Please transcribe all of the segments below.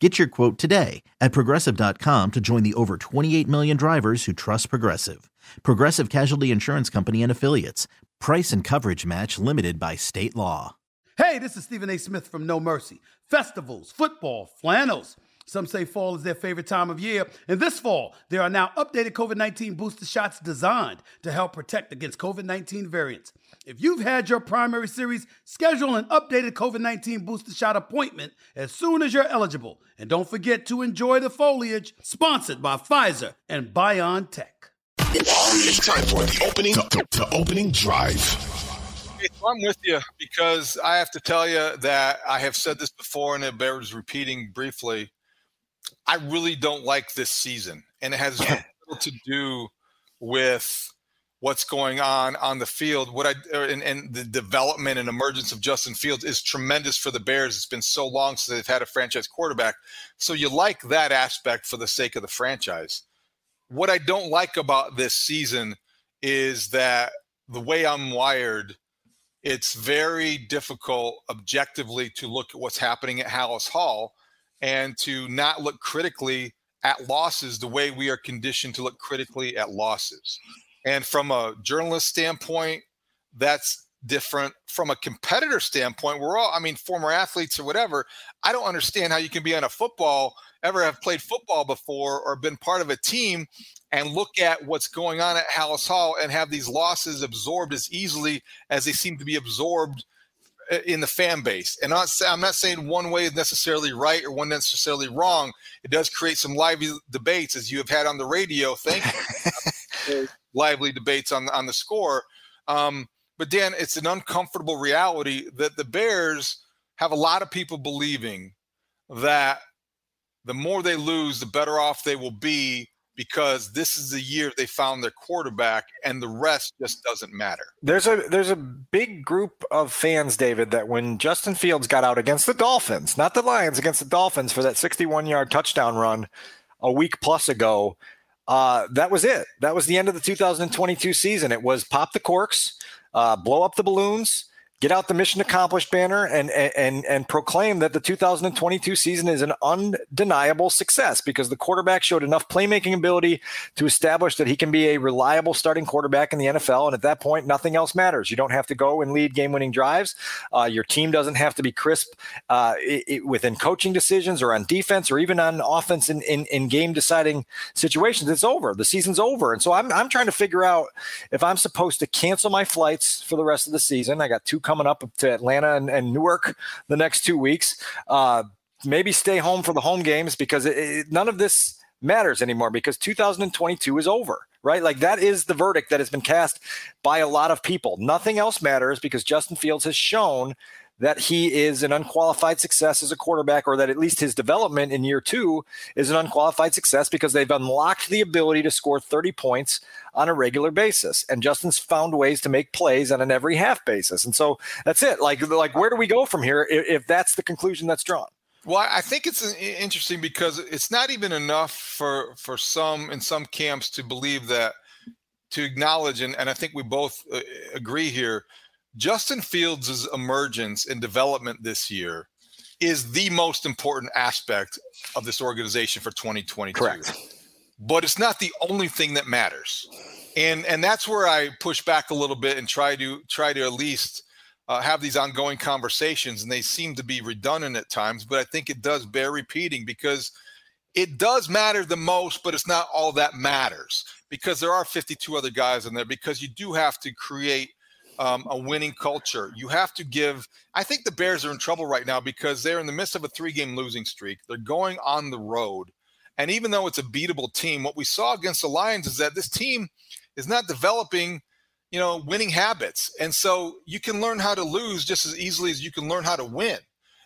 Get your quote today at progressive.com to join the over 28 million drivers who trust Progressive. Progressive Casualty Insurance Company and Affiliates. Price and coverage match limited by state law. Hey, this is Stephen A. Smith from Know Mercy. Festivals, football, flannels. Some say fall is their favorite time of year. And this fall, there are now updated COVID 19 booster shots designed to help protect against COVID 19 variants. If you've had your primary series, schedule an updated COVID 19 booster shot appointment as soon as you're eligible. And don't forget to enjoy the foliage, sponsored by Pfizer and BioNTech. It's time for the opening, the, the opening drive. I'm with you because I have to tell you that I have said this before and it bears repeating briefly. I really don't like this season, and it has little to do with what's going on on the field. What I er, and, and, the development and emergence of Justin Fields is tremendous for the Bears. It's been so long since they've had a franchise quarterback, so you like that aspect for the sake of the franchise. What I don't like about this season is that the way I'm wired, it's very difficult objectively to look at what's happening at Halas Hall and to not look critically at losses the way we are conditioned to look critically at losses. And from a journalist standpoint, that's different. From a competitor standpoint, we're all, I mean, former athletes or whatever. I don't understand how you can be on a football, ever have played football before or been part of a team and look at what's going on at Halas Hall and have these losses absorbed as easily as they seem to be absorbed uh, in the fan base. And I'm not saying one way is necessarily right or one necessarily wrong. It does create some lively debates, as you have had on the radio. Thank you. lively debates on on the score. Um, but Dan, it's an uncomfortable reality that the Bears have a lot of people believing that the more they lose, the better off they will be because this is the year they found their quarterback and the rest just doesn't matter. There's a there's a big group of fans, David, that when Justin Fields got out against the Dolphins, not the Lions, against the Dolphins for that 61 yard touchdown run a week plus ago, uh, that was it. That was the end of the 2022 season. It was pop the corks, uh, blow up the balloons, get out the mission accomplished banner and and and proclaim that the 2022 season is an undeniable success because the quarterback showed enough playmaking ability to establish that he can be a reliable starting quarterback in the NFL and at that point nothing else matters. You don't have to go and lead game-winning drives. Uh, your team doesn't have to be crisp uh, it, it, within coaching decisions or on defense or even on offense in, in, in game deciding situations. It's over. The season's over. And so I'm, I'm trying to figure out if I'm supposed to cancel my flights for the rest of the season. I got two coming up to Atlanta and, and Newark the next two weeks. Uh, maybe stay home for the home games because it, it, none of this matters anymore because 2022 is over, right? Like that is the verdict that has been cast by a lot of people. Nothing else matters because Justin Fields has shown that he is an unqualified success as a quarterback, or that at least his development in year two is an unqualified success because they've unlocked the ability to score 30 points on a regular basis. And Justin's found ways to make plays on an every half basis. And so that's it. Like, like where do we go from here if, if that's the conclusion that's drawn? Well, I think it's interesting because it's not even enough for for some in some camps to believe that to acknowledge, and, and I think we both uh, agree here Justin Fields' emergence and development this year is the most important aspect of this organization for 2022. Correct. But it's not the only thing that matters. And and that's where I push back a little bit and try to try to at least uh, have these ongoing conversations and they seem to be redundant at times, but I think it does bear repeating because it does matter the most, but it's not all that matters because there are 52 other guys in there because you do have to create um, a winning culture. You have to give. I think the Bears are in trouble right now because they're in the midst of a three-game losing streak. They're going on the road, and even though it's a beatable team, what we saw against the Lions is that this team is not developing, you know, winning habits. And so you can learn how to lose just as easily as you can learn how to win.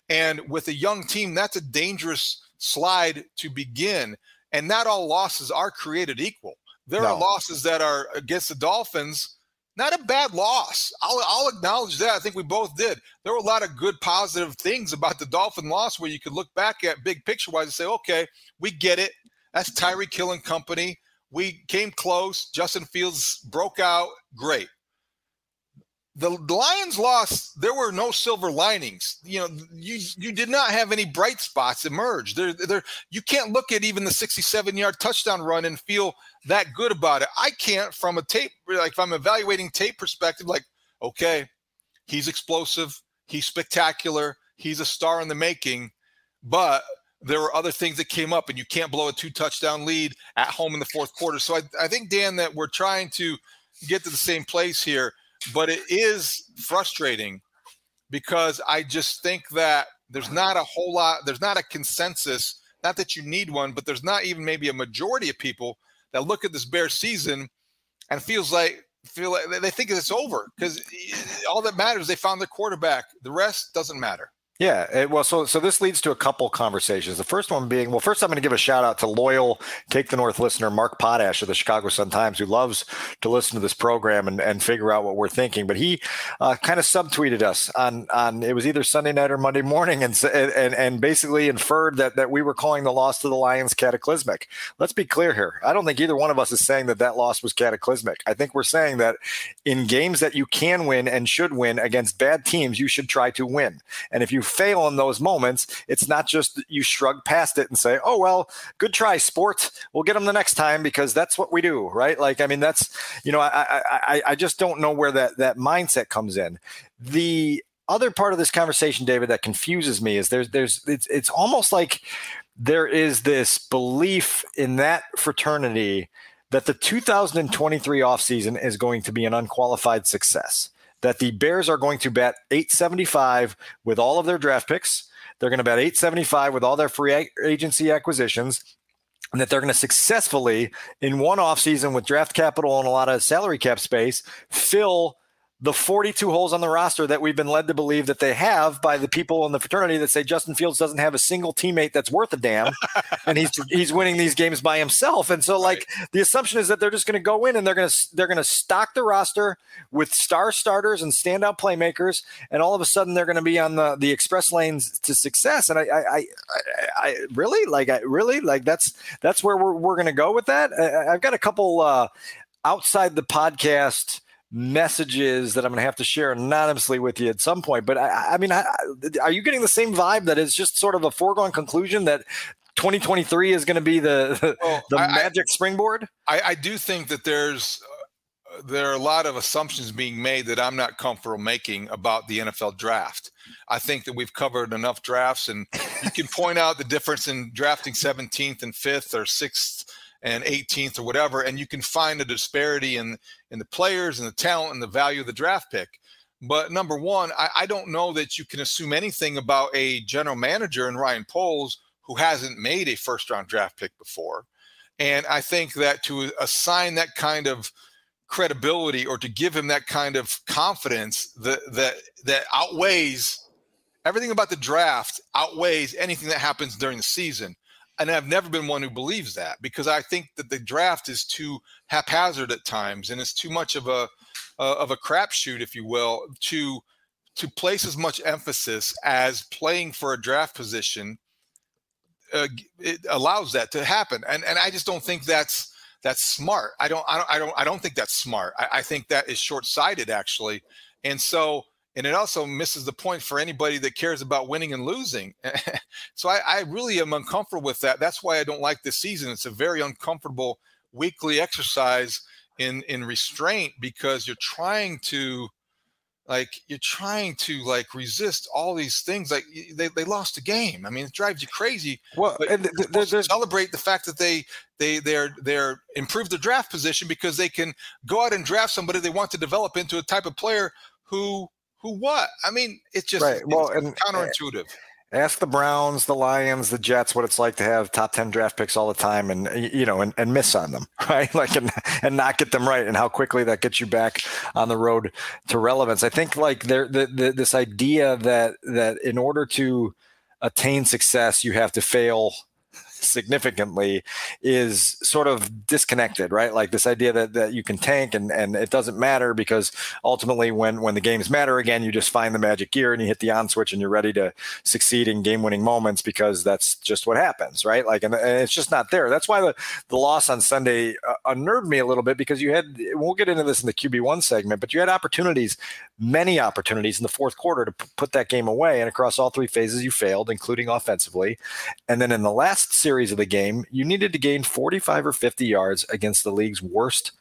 And with a young team, that's a dangerous slide to begin. And not all losses are created equal. There no. are losses that are against the Dolphins not a bad loss. I'll, I'll acknowledge that. I think we both did. There were a lot of good, positive things about the Dolphin loss where you could look back at big picture wise and say, okay, we get it. That's Tyreek Hill and company. We came close. Justin Fields broke out. Great the Lions lost. There were no silver linings. You know, you you did not have any bright spots emerge. There, there. You can't look at even the 67-yard touchdown run and feel that good about it. I can't from a tape like if I'm evaluating tape perspective. Like, okay, he's explosive. He's spectacular. He's a star in the making. But there were other things that came up, and you can't blow a two touchdown lead at home in the fourth quarter. So I, I think Dan that we're trying to get to the same place here but it is frustrating because I just think that there's not a whole lot, there's not a consensus, not that you need one, but there's not even maybe a majority of people that look at this bear season and feels like feel like they think it's over because all that matters they found their quarterback. The rest doesn't matter. Yeah, it, well, so so this leads to a couple conversations. The first one being, well, first I'm going to give a shout out to loyal Take the North listener Mark Potash of the Chicago Sun Times, who loves to listen to this program and, and figure out what we're thinking. But he uh, kind of subtweeted us on on it was either Sunday night or Monday morning, and and and basically inferred that that we were calling the loss to the Lions cataclysmic. Let's be clear here. I don't think either one of us is saying that that loss was cataclysmic. I think we're saying that in games that you can win and should win against bad teams, you should try to win. And if you fail in those moments, it's not just you shrug past it and say, "Oh well, good try, sport. We'll get them the next time because that's what we do, right?" Like, I mean, that's you know, I I I just don't know where that that mindset comes in. The other part of this conversation, David, that confuses me is there's there's it's it's almost like there is this belief in that fraternity that the 2023 offseason is going to be an unqualified success that the Bears are going to bet 875 with all of their draft picks. They're going to bet 875 with all their free agency acquisitions and that they're going to successfully in one offseason with draft capital and a lot of salary cap space fill the 42 holes on the roster that we've been led to believe that they have by the people in the fraternity that say Justin Fields doesn't have a single teammate that's worth a damn, and he's he's winning these games by himself. And so, like, right. the assumption is that they're just going to go in and they're going to they're going to stock the roster with star starters and standout playmakers, and all of a sudden they're going to be on the the express lanes to success. And I I, I, I really like I really like that's that's where we're we're going to go with that. I, have got a couple uh, outside the podcast messages that I'm going to have to share anonymously with you at some point. But I, I mean, I, are you getting the same vibe that it's just sort of a foregone conclusion that 2023 is going to be the well, the I, magic springboard? I, I, do think that there's uh, there are a lot of assumptions being made that I'm not comfortable making about the NFL draft. I think that we've covered enough drafts, and you can point out the difference in drafting 17th and 5th or 6th and 18th or whatever, and you can find a disparity in in the players and the talent and the value of the draft pick. But number one, I, I don't know that you can assume anything about a general manager in Ryan Poles who hasn't made a first round draft pick before. And I think that to assign that kind of credibility or to give him that kind of confidence that that that outweighs everything about the draft outweighs anything that happens during the season and I've never been one who believes that because I think that the draft is too haphazard at times and it's too much of a uh, of a crapshoot, if you will, to to place as much emphasis as playing for a draft position. Uh, it allows that to happen, and and I just don't think that's that's smart. I don't I don't I don't I don't think that's smart. I, I think that is short sighted actually, and so and it also misses the point for anybody that cares about winning and losing. so I, I, really am uncomfortable with that. That's why I don't like this season. It's a very uncomfortable weekly exercise in in restraint because you're trying to like you're trying to like resist all these things. Like they, they lost a game. I mean, it drives you crazy. Well, and th- th- celebrate the fact that they they they're they're improved their draft position because they can go out and draft somebody they want to develop into a type of player who who what? I mean, it's just right. Well, it's and eh, counterintuitive. Ask the Browns, the Lions, the Jets what it's like to have top 10 draft picks all the time and eh, you know and, and miss on them, right? Like and, and not get them right and how quickly that gets you back on the road to relevance. I think like there the, the, this idea that that in order to attain success you have to fail significantly is sort of disconnected, right? Like this idea that, that you can tank and, and it doesn't matter because ultimately when, when the games matter again, you just find the magic gear and you hit the on switch and you're ready to succeed in game winning moments because that's just what happens, right? Like, and, and, it's just not there. That's why the, the loss on Sunday uh, unnerved me a little bit because you had, we'll get into this in the QB1 segment, but you had opportunities, many opportunities in the fourth quarter to p- put that game away. And across all three phases, you failed, including offensively. And then in the last series, series of the game, you needed to gain 45 or 50 yards against the league's worst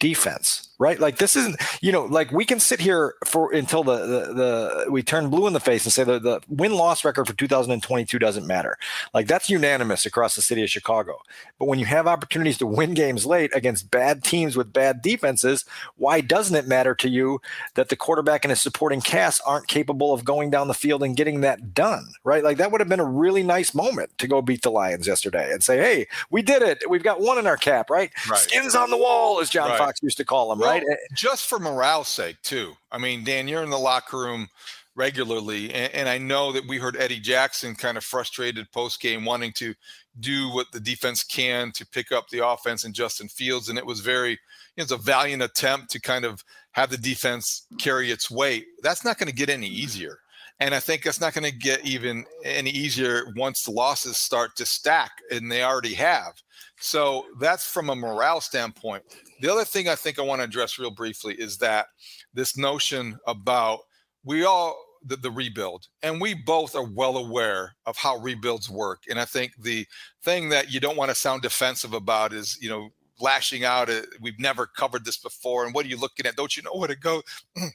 defense right? Like this isn't, you know, like we can sit here for until the the, the we turn blue in the face and say the, the win loss record for 2022 doesn't matter. Like that's unanimous across the city of Chicago. But when you have opportunities to win games late against bad teams with bad defenses, why doesn't it matter to you that the quarterback and his supporting cast aren't capable of going down the field and getting that done, right? Like that would have been a really nice moment to go beat the Lions yesterday and say, "Hey, we did it. We've got one in our cap, right? right. Skins on the wall, as John right. Fox used to call them, right?" Right? Just for morale's sake, too. I mean, Dan, you're in the locker room regularly, and, and I know that we heard Eddie Jackson kind of frustrated post game, wanting to do what the defense can to pick up the offense in Justin Fields, and it was very, it's a valiant attempt to kind of have the defense carry its weight. That's not going to get any easier. And I think that's not going to get even any easier once the losses start to stack, and they already have. So that's from a morale standpoint. The other thing I think I want to address real briefly is that this notion about we all the, the, rebuild and we both are well aware of how rebuilds work and i think the thing that you don't want to sound defensive about is you know lashing out at, we've never covered this before and what are you looking at don't you know what it goes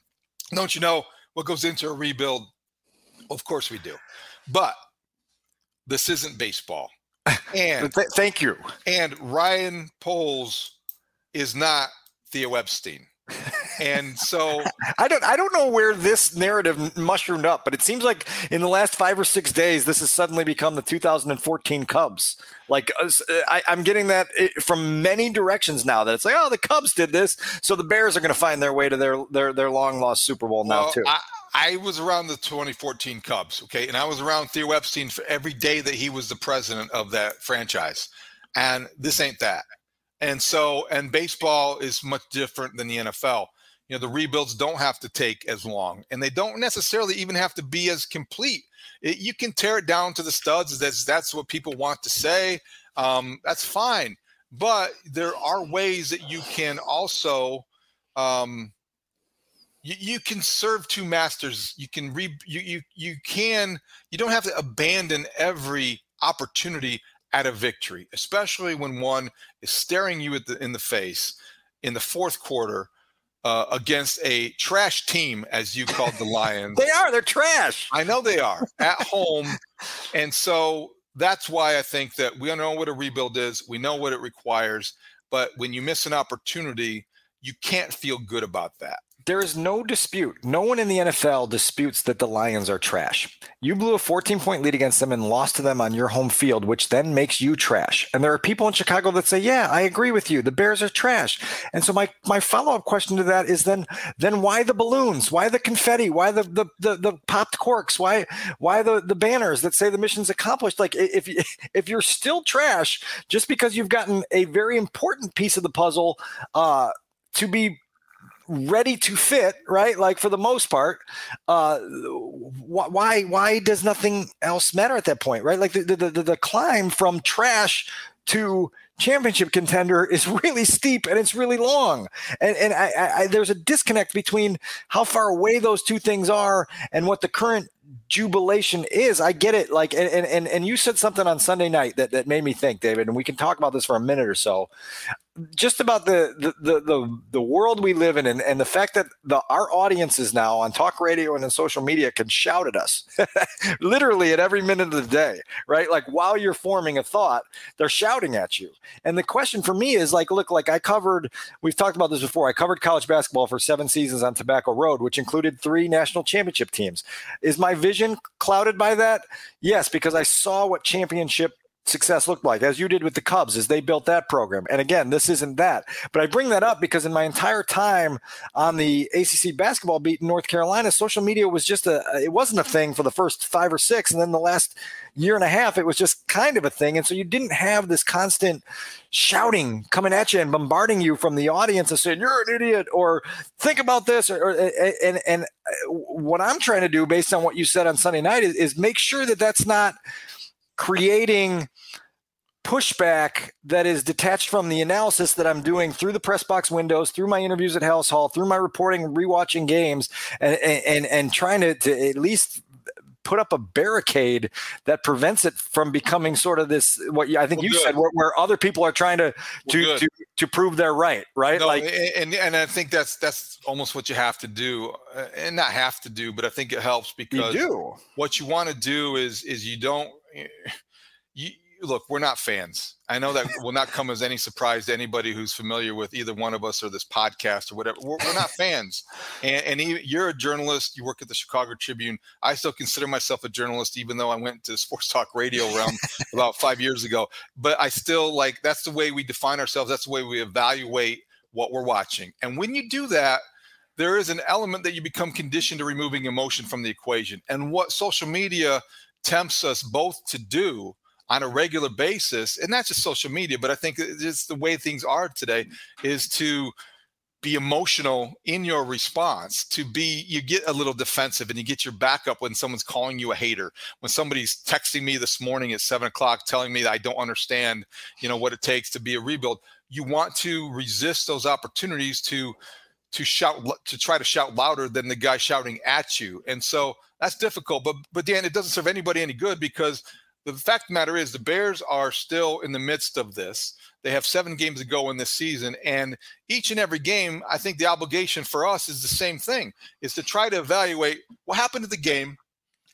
don't you know what goes into a rebuild of course we do. But this isn't baseball. And Th- thank you. and ryan poles is not Theo Epstein. and so I don't I don't know where this narrative mushroomed up, but it seems like in the last five or six days, this has suddenly become the 2014 Cubs. Like uh, I, am getting that from many directions now. That it's like, oh, the Cubs did this, so the Bears are going to find their way to their their their long lost Super Bowl now well, too. I, I was around the 2014 Cubs, okay, and I was around Theo Epstein for every day that he was the president of that franchise, and this ain't that. And so, and baseball is much different than the NFL. You know, the rebuilds don't have to take as long, and they don't necessarily even have to be as complete. It, you can tear it down to the studs. That's that's what people want to say. Um, that's fine, but there are ways that you can also. Um, you, you can serve two masters. You can re you, you you can you don't have to abandon every opportunity at a victory, especially when one is staring you at the, in the face in the fourth quarter uh, against a trash team, as you called the Lions. they are. They're trash. I know they are at home, and so that's why I think that we don't know what a rebuild is. We know what it requires, but when you miss an opportunity, you can't feel good about that. There is no dispute. No one in the NFL disputes that the Lions are trash. You blew a 14 point lead against them and lost to them on your home field, which then makes you trash. And there are people in Chicago that say, "Yeah, I agree with you. The Bears are trash." And so my my follow up question to that is then then why the balloons? Why the confetti? Why the the the, the popped corks? Why why the the banners that say the mission's accomplished? Like if if you're still trash just because you've gotten a very important piece of the puzzle uh, to be ready to fit, right? Like for the most part, uh, why why does nothing else matter at that point, right? Like the the, the, the climb from trash to championship contender is really steep and it's really long. And, and I, I, there's a disconnect between how far away those two things are and what the current jubilation is. I get it. Like, and, and, and you said something on Sunday night that, that made me think, David, and we can talk about this for a minute or so. just about the the the the, world we live in and, and the fact that the our audiences now on talk radio and in social media can shout at us literally at every minute of the day right like while you're forming a thought they're shouting at you and the question for me is like look like i covered we've talked about this before i covered college basketball for seven seasons on tobacco road which included three national championship teams is vision clouded by that? Yes because i saw what championship success looked like, as you did with the Cubs, as they built that program. And again, this isn't that. But I bring that up because in my entire time on the ACC basketball beat in North Carolina, social media was just a, it wasn't a thing for the first five or six. And then the last year and a half, it was just kind of a thing. And so you didn't have this constant shouting coming at you and bombarding you from the audience and saying, you're an idiot or think about this. Or, or and, and uh, what I'm trying to do based on what you said on Sunday night is, is make sure that that's not – creating pushback that is detached from the analysis that I'm doing through the press box windows, through my interviews at Halas Hall, through my reporting, rewatching games, and and and trying to, to at least put up a barricade that prevents it from becoming sort of this what I think well, you good. said where, where, other people are trying to to, well, to to prove they're right right no, like and and I think that's that's almost what you have to do uh, and not have to do but I think it helps because you do. what you want to do is is you don't you look, we're not fans. I know that will not come as any surprise to anybody who's familiar with either one of us or this podcast or whatever. We're, we're not fans. And, and even, you're a journalist. You work at the Chicago Tribune. I still consider myself a journalist, even though I went to sports talk radio realm about five years ago. But I still like that's the way we define ourselves. That's the way we evaluate what we're watching. And when you do that, there is an element that you become conditioned to removing emotion from the equation. And what social media tempts us both to do on a regular basis, and not just social media, but I think it's the way things are today, is to be emotional in your response to be you get a little defensive and you get your back up when someone's calling you a hater. When somebody's texting me this morning at seven o'clock telling me that i don't understand you know what it takes to be a rebuild you want to resist those opportunities to to shout to try to shout louder than the guy shouting at you and so that's difficult but but dan it doesn't serve anybody any good because the fact of the matter is the Bears are still in the midst of this. They have seven games to go in this season. And each and every game, I think the obligation for us is the same thing, is to try to evaluate what happened to the game,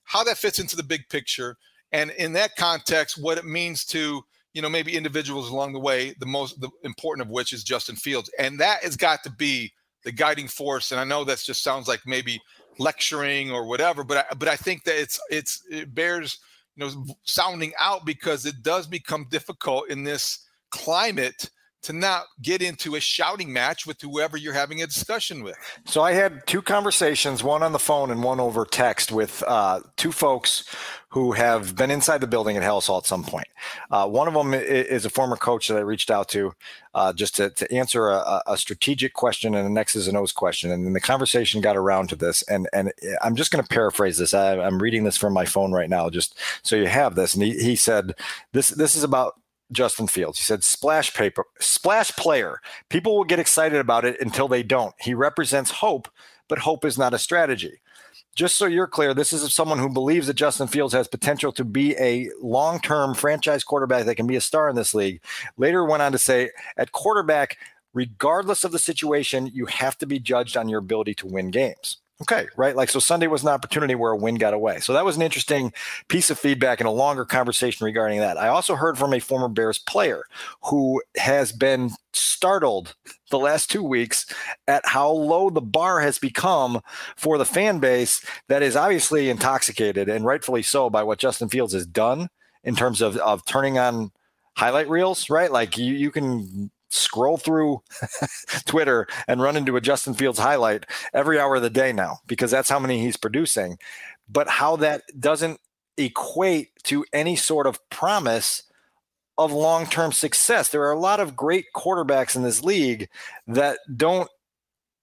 how that fits into the big picture, and in that context, what it means to, you know, maybe individuals along the way, the most the important of which is Justin Fields. And that has got to be the guiding force. And I know that just sounds like maybe lecturing or whatever, but I, but I think that it's it's it bears – you know sounding out because it does become difficult in this climate to not get into a shouting match with whoever you're having a discussion with. So I had two conversations, one on the phone and one over text with uh, two folks who have been inside the building at Halas Hall at some point. Uh, one of them is a former coach that I reached out to uh, just to, to answer a, a, strategic question and an X's and O's question. And then the conversation got around to this. And, and I'm just going to paraphrase this. I, I'm reading this from my phone right now, just so you have this. And he, he said, this, this is about Justin Fields. He said, splash paper, splash player. People will get excited about it until they don't. He represents hope, but hope is not a strategy. Just so you're clear, this is someone who believes that Justin Fields has potential to be a long term franchise quarterback that can be a star in this league. Later went on to say, at quarterback, regardless of the situation, you have to be judged on your ability to win games. Okay, right. Like, so Sunday was an opportunity where a win got away. So that was an interesting piece of feedback and a longer conversation regarding that. I also heard from a former Bears player who has been startled the last two weeks at how low the bar has become for the fan base that is obviously intoxicated and rightfully so by what Justin Fields has done in terms of, of turning on highlight reels, right? Like you, you can scroll through Twitter and run into a Justin Fields highlight every hour of the day now because that's how many he's producing. But how that doesn't equate to any sort of promise of long term success. There are a lot of great quarterbacks in this league that don't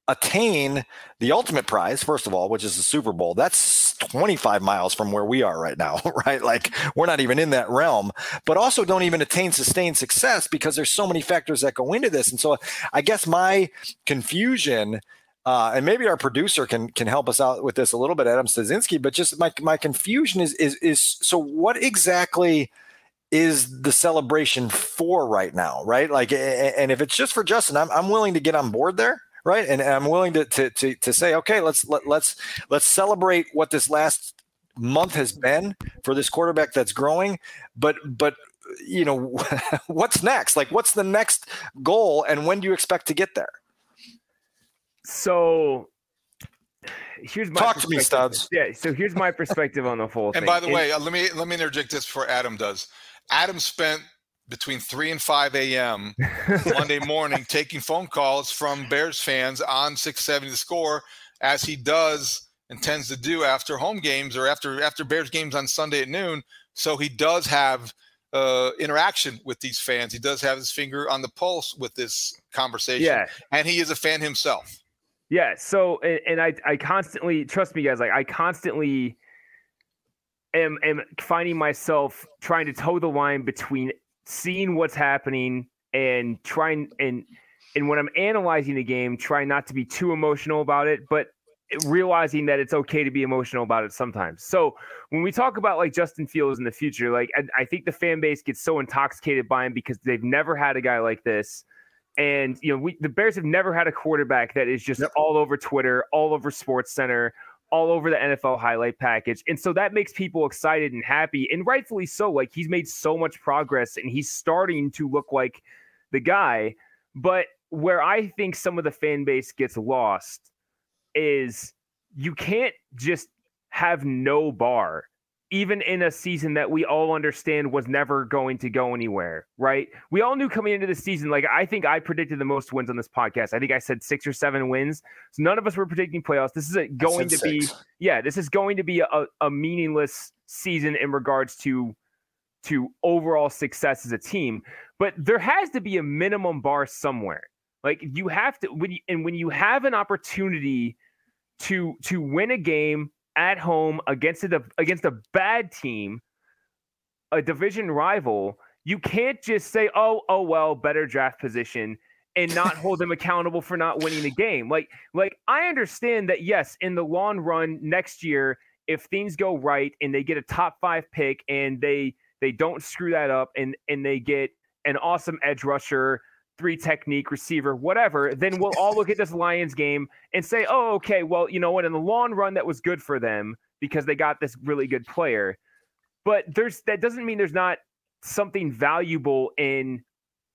attain the ultimate prize, first of all, which is the Super Bowl. That's 25 miles from where we are right now, right? Like we're not even in that realm, but also don't even attain sustained success because there's so many factors that go into this. And so I guess my confusion uh, and maybe our producer can can help us out with this a little bit, Adam Stasinski. But just my my confusion is is is so what exactly is the celebration for right now, right? Like, and if it's just for Justin, I'm, I'm willing to get on board there, right? And, I'm willing to, to, to, to say, okay, let's, let, let's, let's celebrate what this last month has been for this quarterback that's growing. But, but, you know, what's next? Like, what's the next goal and when do you expect to get there? So here's my talk to me, studs. Yeah, so here's my perspective on the whole thing. And by the way, uh, let me let me interject this before Adam does. Adam spent between 3 and 5 a.m. Monday morning taking phone calls from Bears fans on 670 the score, as he does and tends to do after home games or after after Bears games on Sunday at noon. So he does have uh, interaction with these fans. He does have his finger on the pulse with this conversation. Yeah. And he is a fan himself. Yeah. So, and, and I, I constantly, trust me, guys, like I constantly am, am finding myself trying to toe the line between seeing what's happening and trying and and when I'm analyzing the game, trying not to be too emotional about it, but realizing that it's okay to be emotional about it sometimes. So when we talk about like Justin Fields in the future, like I, I think the fan base gets so intoxicated by him because they've never had a guy like this. And you know, we the Bears have never had a quarterback that is just yep. all over Twitter, all over Sports Center, all over the NFL highlight package. And so that makes people excited and happy, and rightfully so. Like he's made so much progress and he's starting to look like the guy. But where I think some of the fan base gets lost is you can't just have no bar even in a season that we all understand was never going to go anywhere, right? We all knew coming into the season, like I think I predicted the most wins on this podcast. I think I said six or seven wins. So none of us were predicting playoffs. This isn't going to be, yeah, this is going to be a, a meaningless season in regards to to overall success as a team. But there has to be a minimum bar somewhere. Like you have to when you, and when you have an opportunity to to win a game at home against a against a bad team, a division rival, you can't just say, "Oh, oh well, better draft position." and not hold them accountable for not winning the game. Like like I understand that yes, in the long run next year if things go right and they get a top 5 pick and they they don't screw that up and and they get an awesome edge rusher three technique receiver, whatever, then we'll all look at this Lions game and say, oh, okay, well, you know what? In the long run, that was good for them because they got this really good player. But there's that doesn't mean there's not something valuable in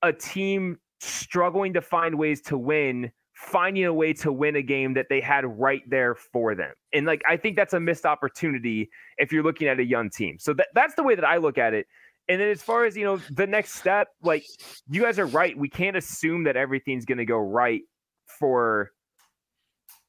a team struggling to find ways to win, finding a way to win a game that they had right there for them. And like I think that's a missed opportunity if you're looking at a young team. So that, that's the way that I look at it. And then as far as you know, the next step, like you guys are right. We can't assume that everything's going to go right for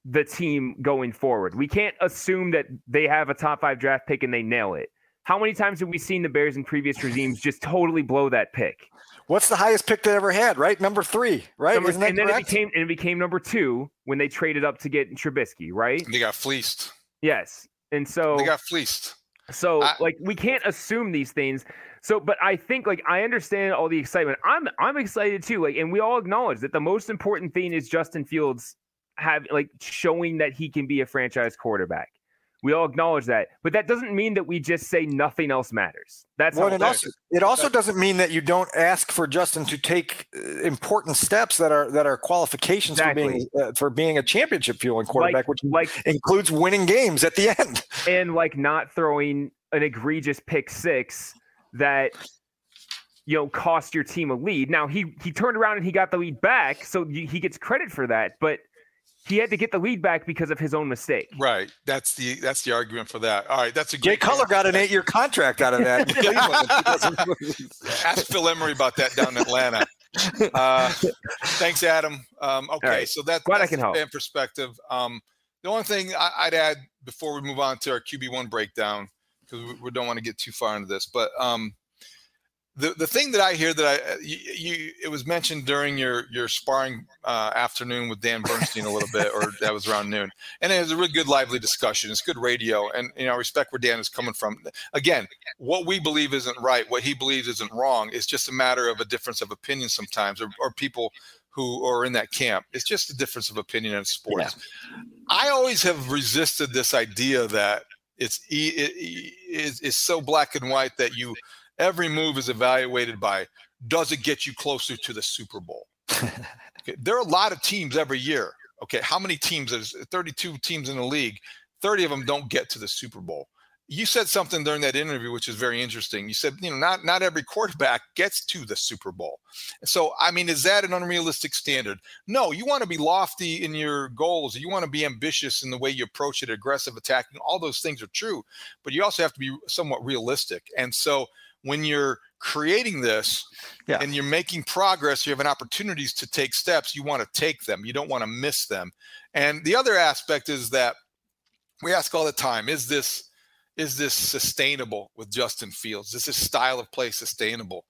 the team going forward. We can't assume that they have a top five draft pick and they nail it. How many times have we seen the Bears in previous regimes just totally blow that pick? What's the highest pick they ever had? Right, number three, right? Number, and then correct? it became and it became number two when they traded up to get Trubisky, right? They got fleeced. Yes, and so they got fleeced. So I, like we can't assume these things. So, but I think like I understand all the excitement. I'm I'm excited too. Like, and we all acknowledge that the most important thing is Justin Fields have like showing that he can be a franchise quarterback. We all acknowledge that, but that doesn't mean that we just say nothing else matters. That's well, it also it also doesn't mean that you don't ask for Justin to take uh, important steps that are that are qualifications exactly. for being uh, for being a championship fueling quarterback, like, which like includes winning games at the end and like not throwing an egregious pick six that you know cost your team a lead. Now he he turned around and he got the lead back, so he gets credit for that, but he had to get the lead back because of his own mistake. Right. That's the that's the argument for that. All right. That's a Jay Cutler got an eight year contract out of that. Ask Phil Emery about that down in Atlanta. Uh, thanks, Adam. Um, okay, right. so that, Glad that's I can help. fan perspective. Um, the only thing I, would add before we move on to our QB one breakdown, because we, we, don't want to get too far into this, but um, the the thing that I hear that I uh, you, you it was mentioned during your your sparring uh, afternoon with Dan Bernstein a little bit, or that was around noon, and it was a really good lively discussion. It's good radio, and you know I respect where Dan is coming from. Again, what we believe isn't right, what he believes isn't wrong. It's just a matter of a difference of opinion sometimes, or, or people who are in that camp. It's just a difference of opinion in sports. Yeah. I always have resisted this idea that it's it, it, it's so black and white that you every move is evaluated by does it get you closer to the Super Bowl? okay, there are a lot of teams every year. Okay, how many teams? There's 32 teams in the league. 30 of them don't get to the Super Bowl you said something during that interview which is very interesting. You said you know not not every quarterback gets to the super bowl. So i mean is that an unrealistic standard? No you want to be lofty in your goals. You want to be ambitious in the way you approach it aggressive attacking. All those things are true but you also have to be somewhat realistic. And so when you're creating this yeah. and you're making progress you have an opportunities to take steps you want to take them. You don't want to miss them. And the other aspect is that we ask all the time is this is this sustainable with Justin Fields? Is this style of play sustainable?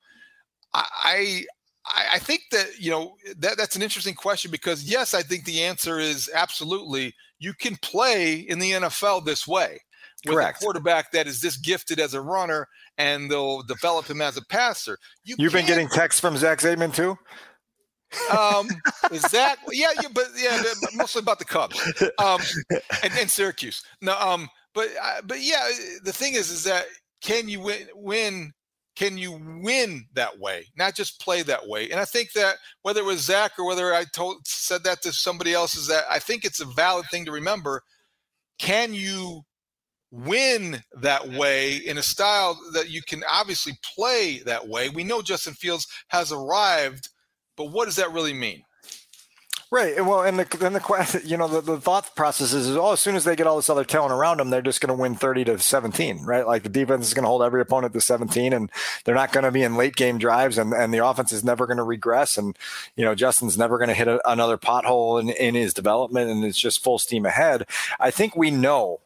I, I, I think that you know that that's an interesting question because yes, I think the answer is absolutely. You can play in the NFL this way with Correct. a quarterback that is this gifted as a runner, and they'll develop him as a passer. You You've been getting texts from Zach Zaidman too. um, Zach, yeah, yeah, but yeah, mostly about the Cubs um, and, and Syracuse. No, um, but uh, but yeah, the thing is, is that can you win? Win? Can you win that way? Not just play that way. And I think that whether it was Zach or whether I told said that to somebody else, is that I think it's a valid thing to remember. Can you win that way in a style that you can obviously play that way? We know Justin Fields has arrived, but what does that really mean? Right. Well, and the then the you know the, the thought process is is, oh as soon as they get all this other talent around them, they're just going to win thirty to seventeen, right? Like the defense is going to hold every opponent to seventeen, and they're not going to be in late game drives, and and the offense is never going to regress, and you know Justin's never going to hit a, another pothole in in his development, and it's just full steam ahead. I think we know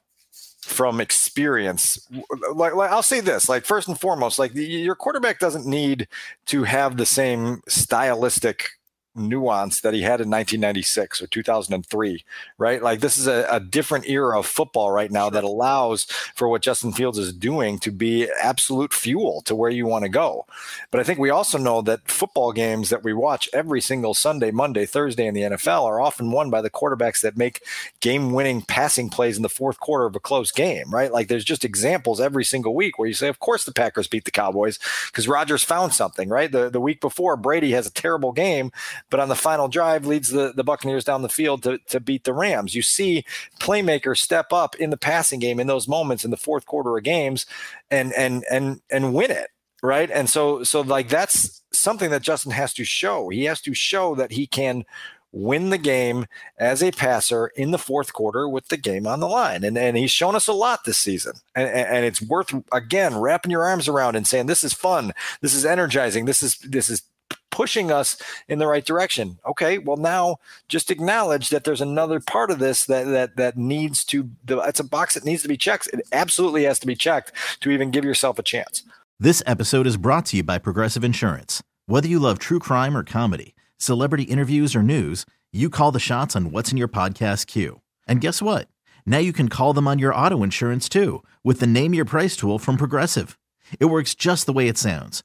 from experience like, like, i'll say this like first and foremost like your quarterback doesn't need to have the same stylistic nuance that he had in 1996 or 2003, right? Like this is a, a different era of football right now that allows for what Justin Fields is doing to be absolute fuel to where you want to go. But I think we also know that football games that we watch every single Sunday, Monday, Thursday in the NFL are often won by the quarterbacks that make game winning passing plays in the fourth quarter of a close game, right? Like there's just examples every single week where you say, of course the Packers beat the Cowboys because Rodgers found something, right? The, the week before, Brady has a terrible game, but on the final drive leads the, the Buccaneers down the field to, to beat the Rams. You see playmakers step up in the passing game in those moments in the fourth quarter of games and and and and win it. Right. And so so like that's something that Justin has to show. He has to show that he can win the game as a passer in the fourth quarter with the game on the line. And, and he's shown us a lot this season. And, and it's worth, again, wrapping your arms around and saying, this is fun. This is energizing. This is, this is pushing us in the right direction. Okay, well now just acknowledge that there's another part of this that that that needs to the it's a box that needs to be checked. It absolutely has to be checked to even give yourself a chance. This episode is brought to you by Progressive Insurance. Whether you love true crime or comedy, celebrity interviews or news, you call the shots on what's in your podcast queue. And guess what? Now you can call them on your auto insurance too with the Name Your Price tool from Progressive. It works just the way it sounds